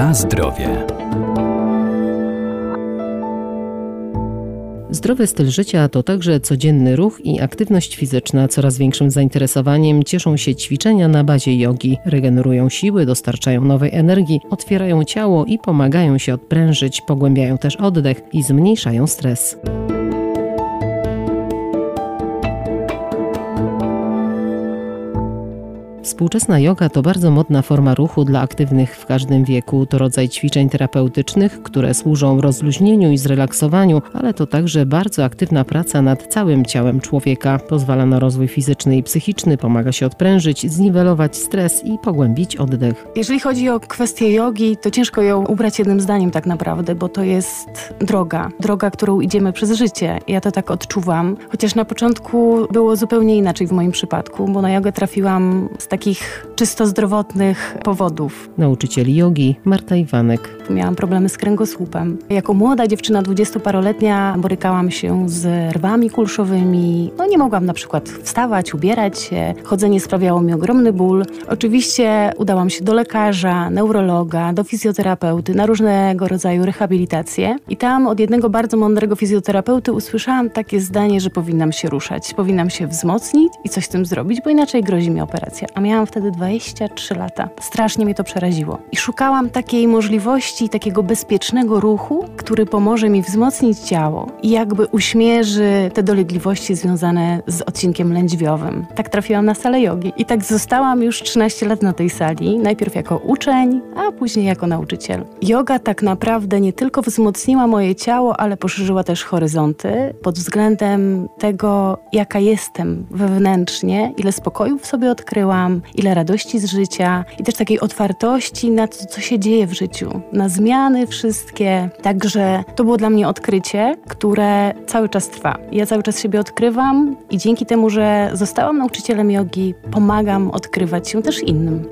Na zdrowie. Zdrowy styl życia to także codzienny ruch i aktywność fizyczna. Coraz większym zainteresowaniem cieszą się ćwiczenia na bazie jogi. Regenerują siły, dostarczają nowej energii, otwierają ciało i pomagają się odprężyć, pogłębiają też oddech i zmniejszają stres. Współczesna yoga to bardzo modna forma ruchu dla aktywnych w każdym wieku. To rodzaj ćwiczeń terapeutycznych, które służą rozluźnieniu i zrelaksowaniu, ale to także bardzo aktywna praca nad całym ciałem człowieka. Pozwala na rozwój fizyczny i psychiczny, pomaga się odprężyć, zniwelować stres i pogłębić oddech. Jeżeli chodzi o kwestię jogi, to ciężko ją ubrać jednym zdaniem tak naprawdę, bo to jest droga. Droga, którą idziemy przez życie. Ja to tak odczuwam. Chociaż na początku było zupełnie inaczej w moim przypadku, bo na jogę trafiłam z takiej takich czysto zdrowotnych powodów. Nauczyciel jogi Marta Iwanek. Miałam problemy z kręgosłupem. Jako młoda dziewczyna, dwudziestoparoletnia, borykałam się z rwami kulszowymi. No nie mogłam na przykład wstawać, ubierać się. Chodzenie sprawiało mi ogromny ból. Oczywiście udałam się do lekarza, neurologa, do fizjoterapeuty, na różnego rodzaju rehabilitacje. I tam od jednego bardzo mądrego fizjoterapeuty usłyszałam takie zdanie, że powinnam się ruszać, powinnam się wzmocnić i coś z tym zrobić, bo inaczej grozi mi operacja. Miałam wtedy 23 lata. Strasznie mnie to przeraziło. I szukałam takiej możliwości, takiego bezpiecznego ruchu, który pomoże mi wzmocnić ciało i jakby uśmierzy te dolegliwości związane z odcinkiem lędźwiowym. Tak trafiłam na salę jogi i tak zostałam już 13 lat na tej sali, najpierw jako uczeń, a później jako nauczyciel. Yoga tak naprawdę nie tylko wzmocniła moje ciało, ale poszerzyła też horyzonty pod względem tego, jaka jestem wewnętrznie, ile spokoju w sobie odkryłam, ile radości z życia i też takiej otwartości na to, co się dzieje w życiu, na zmiany wszystkie. Także to było dla mnie odkrycie, które cały czas trwa. Ja cały czas siebie odkrywam i dzięki temu, że zostałam nauczycielem jogi, pomagam odkrywać się też innym.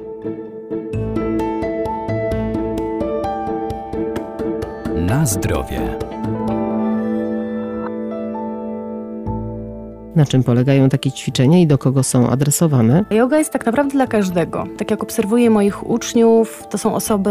Na zdrowie. Na czym polegają takie ćwiczenia i do kogo są adresowane? Yoga jest tak naprawdę dla każdego. Tak jak obserwuję moich uczniów, to są osoby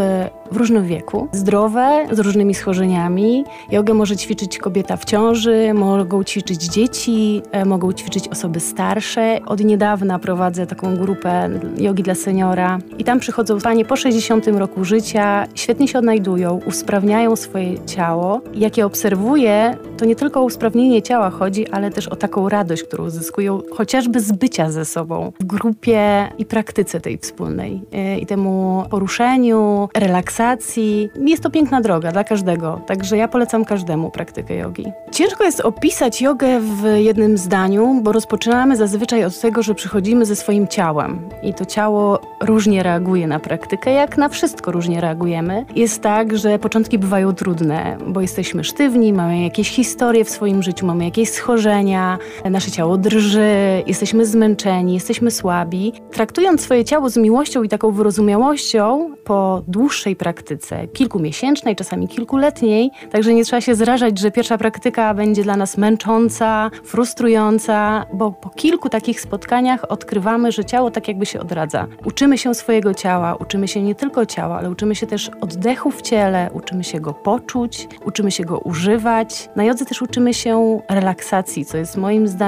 w różnym wieku, zdrowe, z różnymi schorzeniami. Jogę może ćwiczyć kobieta w ciąży, mogą ćwiczyć dzieci, e, mogą ćwiczyć osoby starsze. Od niedawna prowadzę taką grupę jogi dla seniora i tam przychodzą panie po 60 roku życia, świetnie się odnajdują, usprawniają swoje ciało. Jak je obserwuję, to nie tylko o usprawnienie ciała chodzi, ale też o taką radość, którą uzyskują chociażby z bycia ze sobą w grupie i praktyce tej wspólnej e, i temu poruszeniu, relaksacji. Jest to piękna droga dla każdego, także ja polecam każdemu praktykę jogi. Ciężko jest opisać jogę w jednym zdaniu, bo rozpoczynamy zazwyczaj od tego, że przychodzimy ze swoim ciałem i to ciało różnie reaguje na praktykę, jak na wszystko różnie reagujemy. Jest tak, że początki bywają trudne, bo jesteśmy sztywni, mamy jakieś historie w swoim życiu, mamy jakieś schorzenia, nasze ciało drży, jesteśmy zmęczeni, jesteśmy słabi. Traktując swoje ciało z miłością i taką wyrozumiałością po dłuższej praktyce, kilkumiesięcznej, czasami kilkuletniej, także nie trzeba się zrażać, że pierwsza praktyka będzie dla nas męcząca, frustrująca, bo po kilku takich spotkaniach odkrywamy, że ciało tak jakby się odradza. Uczymy się swojego ciała, uczymy się nie tylko ciała, ale uczymy się też oddechu w ciele, uczymy się go poczuć, uczymy się go używać. Na jodze też uczymy się relaksacji, co jest moim zdaniem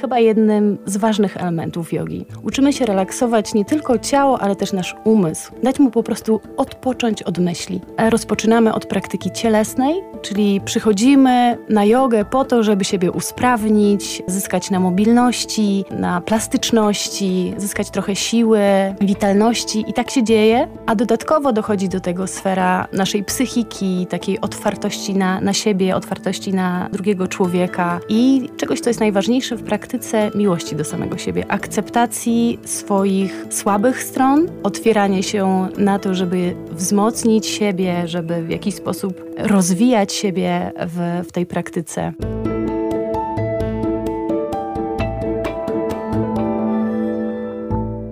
chyba jednym z ważnych elementów jogi. Uczymy się relaksować nie tylko ciało, ale też nasz umysł, dać mu po prostu odpocząć od myśli. Rozpoczynamy od praktyki cielesnej, czyli przychodzimy na jogę po to, żeby siebie usprawnić, zyskać na mobilności, na plastyczności, zyskać trochę siły, witalności. I tak się dzieje, a dodatkowo dochodzi do tego sfera naszej psychiki, takiej otwartości na, na siebie, otwartości na drugiego człowieka. I czegoś, co jest najważniejsze w praktyce miłości do samego siebie, akceptacji swoich słabych stron, otwieranie się na to, żeby wzmocnić siebie, żeby w jakiś sposób rozwijać siebie w, w tej praktyce.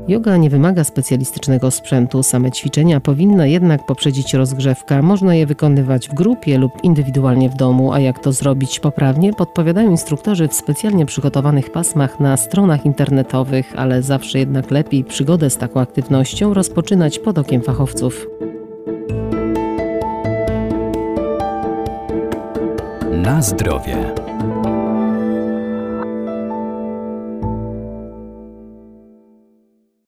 Yoga nie wymaga specjalistycznego sprzętu, same ćwiczenia powinna jednak poprzedzić rozgrzewka. Można je wykonywać w grupie lub indywidualnie w domu, a jak to zrobić poprawnie, podpowiadają instruktorzy w specjalnie przygotowanych pasmach na stronach internetowych, ale zawsze jednak lepiej przygodę z taką aktywnością rozpoczynać pod okiem fachowców. Na zdrowie.